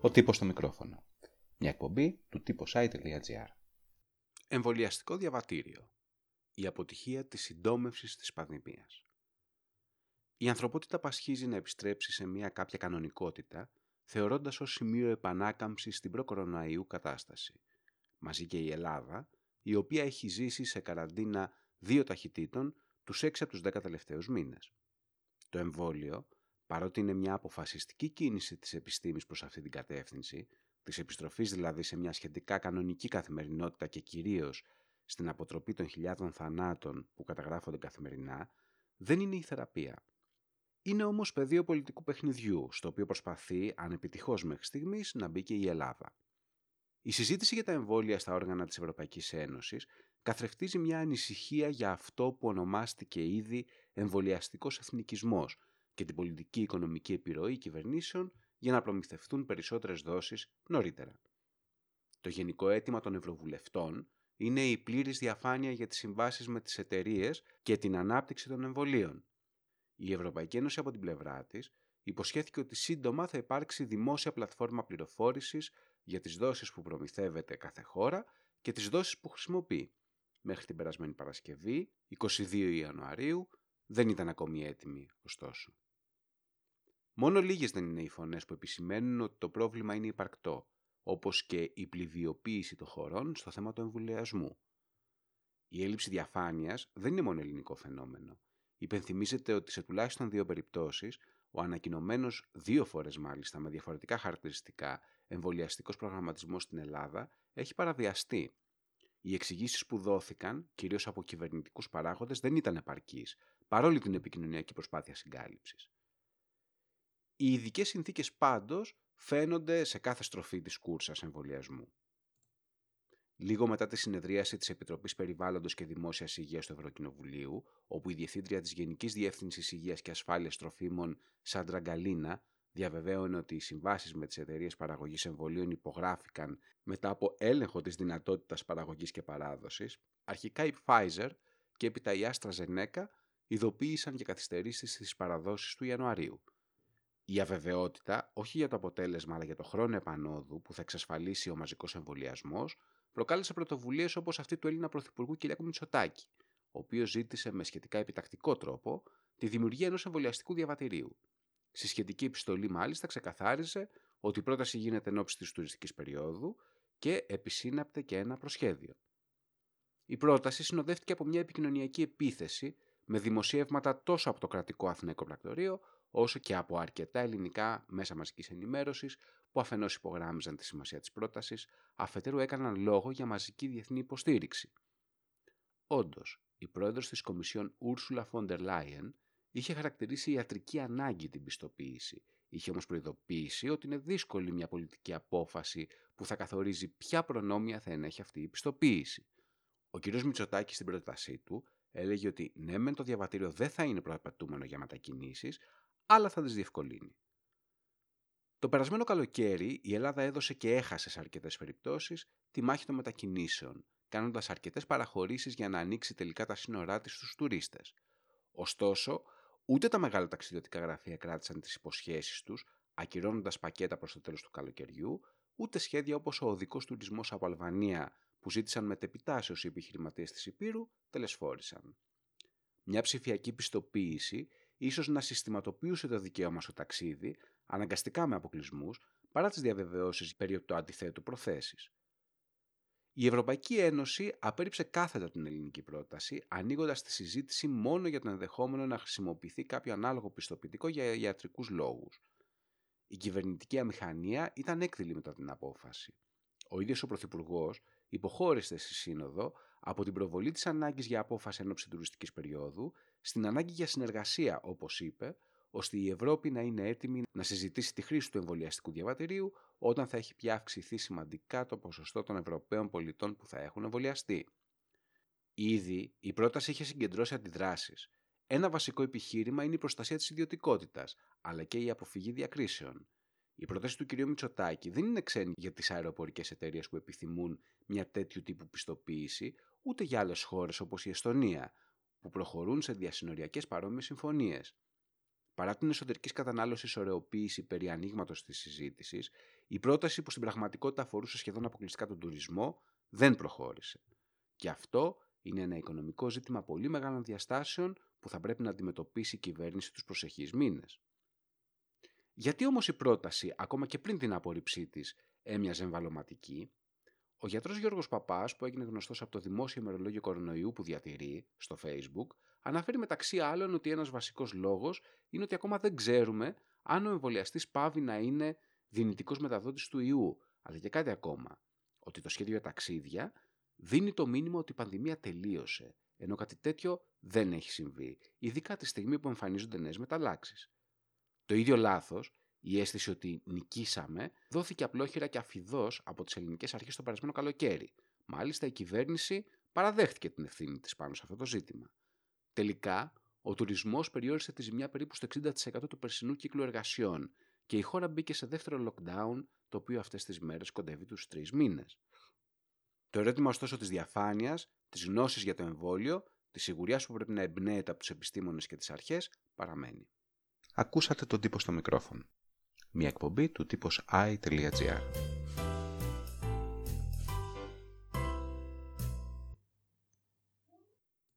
Ο τύπος στο μικρόφωνο. Μια εκπομπή του site.gr. Εμβολιαστικό διαβατήριο. Η αποτυχία της συντόμευσης της πανδημίας. Η ανθρωπότητα πασχίζει να επιστρέψει σε μια κάποια κανονικότητα, θεωρώντας ως σημείο επανάκαμψη στην προ-κοροναϊού κατάσταση. Μαζί και η Ελλάδα, η οποία έχει ζήσει σε καραντίνα δύο ταχυτήτων τους 6 από τους 10 τελευταίους μήνες. Το εμβόλιο, παρότι είναι μια αποφασιστική κίνηση της επιστήμης προς αυτή την κατεύθυνση, της επιστροφής δηλαδή σε μια σχετικά κανονική καθημερινότητα και κυρίως στην αποτροπή των χιλιάδων θανάτων που καταγράφονται καθημερινά, δεν είναι η θεραπεία. Είναι όμως πεδίο πολιτικού παιχνιδιού, στο οποίο προσπαθεί, ανεπιτυχώς μέχρι στιγμής, να μπει και η Ελλάδα. Η συζήτηση για τα εμβόλια στα όργανα της Ευρωπαϊκής Ένωσης καθρεφτίζει μια ανησυχία για αυτό που ονομάστηκε ήδη εμβολιαστικός εθνικισμός και την πολιτική οικονομική επιρροή κυβερνήσεων για να προμηθευτούν περισσότερες δόσεις νωρίτερα. Το γενικό αίτημα των Ευρωβουλευτών είναι η πλήρης διαφάνεια για τις συμβάσεις με τις εταιρείες και την ανάπτυξη των εμβολίων. Η Ευρωπαϊκή Ένωση από την πλευρά της υποσχέθηκε ότι σύντομα θα υπάρξει δημόσια πλατφόρμα πληροφόρησης για τις δόσεις που προμηθεύεται κάθε χώρα και τις δόσεις που χρησιμοποιεί. Μέχρι την περασμένη Παρασκευή, 22 Ιανουαρίου, δεν ήταν ακόμη έτοιμη, ωστόσο. Μόνο λίγες δεν είναι οι φωνές που επισημαίνουν ότι το πρόβλημα είναι υπαρκτό, όπως και η πληδιοποίηση των χωρών στο θέμα του εμβολιασμού. Η έλλειψη διαφάνειας δεν είναι μόνο ελληνικό φαινόμενο. Υπενθυμίζεται ότι σε τουλάχιστον δύο περιπτώσεις, ο ανακοινωμένος δύο φορές μάλιστα με διαφορετικά χαρακτηριστικά εμβολιαστικός προγραμματισμός στην Ελλάδα έχει παραβιαστεί. Οι εξηγήσεις που δόθηκαν, κυρίως από κυβερνητικούς παράγοντες, δεν ήταν επαρκείς, παρόλη την επικοινωνιακή προσπάθεια συγκάλυψης. Οι ειδικές συνθήκες πάντως φαίνονται σε κάθε στροφή της κούρσας εμβολιασμού. Λίγο μετά τη συνεδρίαση της Επιτροπής Περιβάλλοντος και Δημόσιας Υγείας του Ευρωκοινοβουλίου, όπου η Διευθύντρια της Γενικής Διεύθυνσης Υγείας και Ασφάλειας Τροφίμων, Σάντρα Γκαλίνα, διαβεβαίωνε ότι οι συμβάσεις με τις εταιρείες παραγωγής εμβολίων υπογράφηκαν μετά από έλεγχο της δυνατότητας παραγωγής και παράδοσης, αρχικά η Pfizer και έπειτα η AstraZeneca ειδοποίησαν και καθυστερήσεις στις παραδόσεις του Ιανουαρίου. Η αβεβαιότητα, όχι για το αποτέλεσμα αλλά για το χρόνο επανόδου που θα εξασφαλίσει ο μαζικός εμβολιασμός, προκάλεσε πρωτοβουλίες όπως αυτή του Έλληνα Πρωθυπουργού κ. Μητσοτάκη, ο οποίος ζήτησε με σχετικά επιτακτικό τρόπο τη δημιουργία ενός εμβολιαστικού διαβατηρίου. Στη σχετική επιστολή, μάλιστα, ξεκαθάριζε ότι η πρόταση γίνεται εν ώψη της τουριστικής περίοδου και επισύναπτε και ένα προσχέδιο. Η πρόταση συνοδεύτηκε από μια επικοινωνιακή επίθεση με δημοσιεύματα τόσο από το κρατικό Αθηναϊκό Πρακτορείο, όσο και από αρκετά ελληνικά μέσα μαζικής ενημέρωσης που αφενός υπογράμμιζαν τη σημασία της πρότασης, αφετέρου έκαναν λόγο για μαζική διεθνή υποστήριξη. Όντως, η πρόεδρος της Κομισιόν Ursula von der Leyen είχε χαρακτηρίσει ιατρική ανάγκη την πιστοποίηση. Είχε όμως προειδοποιήσει ότι είναι δύσκολη μια πολιτική απόφαση που θα καθορίζει ποια προνόμια θα ενέχει αυτή η πιστοποίηση. Ο κ. Μητσοτάκης στην πρότασή του έλεγε ότι ναι, μεν το διαβατήριο δεν θα είναι προαπαιτούμενο για μετακινήσεις, αλλά θα τις διευκολύνει. Το περασμένο καλοκαίρι η Ελλάδα έδωσε και έχασε σε αρκετές περιπτώσεις τη μάχη των μετακινήσεων, κάνοντας αρκετές παραχωρήσεις για να ανοίξει τελικά τα σύνορά της στους τουρίστες. Ωστόσο, ούτε τα μεγάλα ταξιδιωτικά γραφεία κράτησαν τις υποσχέσεις τους, ακυρώνοντας πακέτα προς το τέλος του καλοκαιριού, ούτε σχέδια όπως ο οδικός τουρισμός από Αλβανία που ζήτησαν μετεπιτάσεως οι επιχειρηματίες της Υπήρου, τελεσφόρησαν. Μια ψηφιακή πιστοποίηση ίσως να συστηματοποιούσε το δικαίωμα στο ταξίδι, αναγκαστικά με αποκλεισμούς, παρά τις διαβεβαιώσεις περί του αντιθέτου προθέσεις. Η Ευρωπαϊκή Ένωση απέρριψε κάθετα την ελληνική πρόταση, ανοίγοντας τη συζήτηση μόνο για το ενδεχόμενο να χρησιμοποιηθεί κάποιο ανάλογο πιστοποιητικό για ιατρικούς λόγους. Η κυβερνητική αμηχανία ήταν έκδηλη μετά την απόφαση. Ο ίδιος ο Πρωθυπουργός υποχώρησε στη Σύνοδο από την προβολή της ανάγκης για απόφαση ενόψη τουριστικής περίοδου στην ανάγκη για συνεργασία, όπως είπε, ώστε η Ευρώπη να είναι έτοιμη να συζητήσει τη χρήση του εμβολιαστικού διαβατηρίου όταν θα έχει πια αυξηθεί σημαντικά το ποσοστό των Ευρωπαίων πολιτών που θα έχουν εμβολιαστεί. Ήδη η πρόταση είχε συγκεντρώσει αντιδράσεις. Ένα βασικό επιχείρημα είναι η προστασία της ιδιωτικότητας, αλλά και η αποφυγή διακρίσεων. Η πρόταση του κ. Μητσοτάκη δεν είναι ξένη για τις αεροπορικές εταιρείες που επιθυμούν μια τέτοιου τύπου πιστοποίηση, ούτε για άλλες χώρες όπως η Εστονία, που προχωρούν σε διασυνοριακές παρόμοιες συμφωνίες. παρά την εσωτερικής κατανάλωσης ωρεοποίηση περί ανοίγματος της συζήτησης, η πρόταση που στην πραγματικότητα αφορούσε σχεδόν αποκλειστικά τον τουρισμό δεν προχώρησε. Και αυτό είναι ένα οικονομικό ζήτημα πολύ μεγάλων διαστάσεων που θα πρέπει να αντιμετωπίσει η κυβέρνηση τους προσεχείς μήνες. Γιατί όμως η πρόταση, ακόμα και πριν την απόρριψή της, έμοιαζε εμβαλωματική, ο γιατρός Γιώργος Παπάς, που έγινε γνωστός από το δημόσιο ημερολόγιο κορονοϊού που διατηρεί στο Facebook, αναφέρει μεταξύ άλλων ότι ένας βασικός λόγος είναι ότι ακόμα δεν ξέρουμε αν ο εμβολιαστής πάβει να είναι δυνητικός μεταδότης του ιού, αλλά και κάτι ακόμα, ότι το σχέδιο για ταξίδια δίνει το μήνυμα ότι η πανδημία τελείωσε, ενώ κάτι τέτοιο δεν έχει συμβεί, ειδικά τη στιγμή που εμφανίζονται νέες μεταλλάξεις. Το ίδιο λάθος, η αίσθηση ότι νικήσαμε, δόθηκε απλόχερα και αφιδώ από τις ελληνικές αρχές το περασμένο καλοκαίρι. Μάλιστα, η κυβέρνηση παραδέχτηκε την ευθύνη της πάνω σε αυτό το ζήτημα. Τελικά, ο τουρισμός περιόρισε τη ζημιά περίπου στο 60% του περσινού κύκλου εργασιών και η χώρα μπήκε σε δεύτερο lockdown, το οποίο αυτές τις μέρες κοντεύει τους τρεις μήνες. Το ερώτημα ωστόσο της διαφάνειας, της γνώσης για το εμβόλιο, της σιγουριάς που πρέπει να εμπνέεται από τους επιστήμονες και τις αρχές, παραμένει. Ακούσατε τον τύπο στο μικρόφωνο. Μια εκπομπή του τύπος i.gr.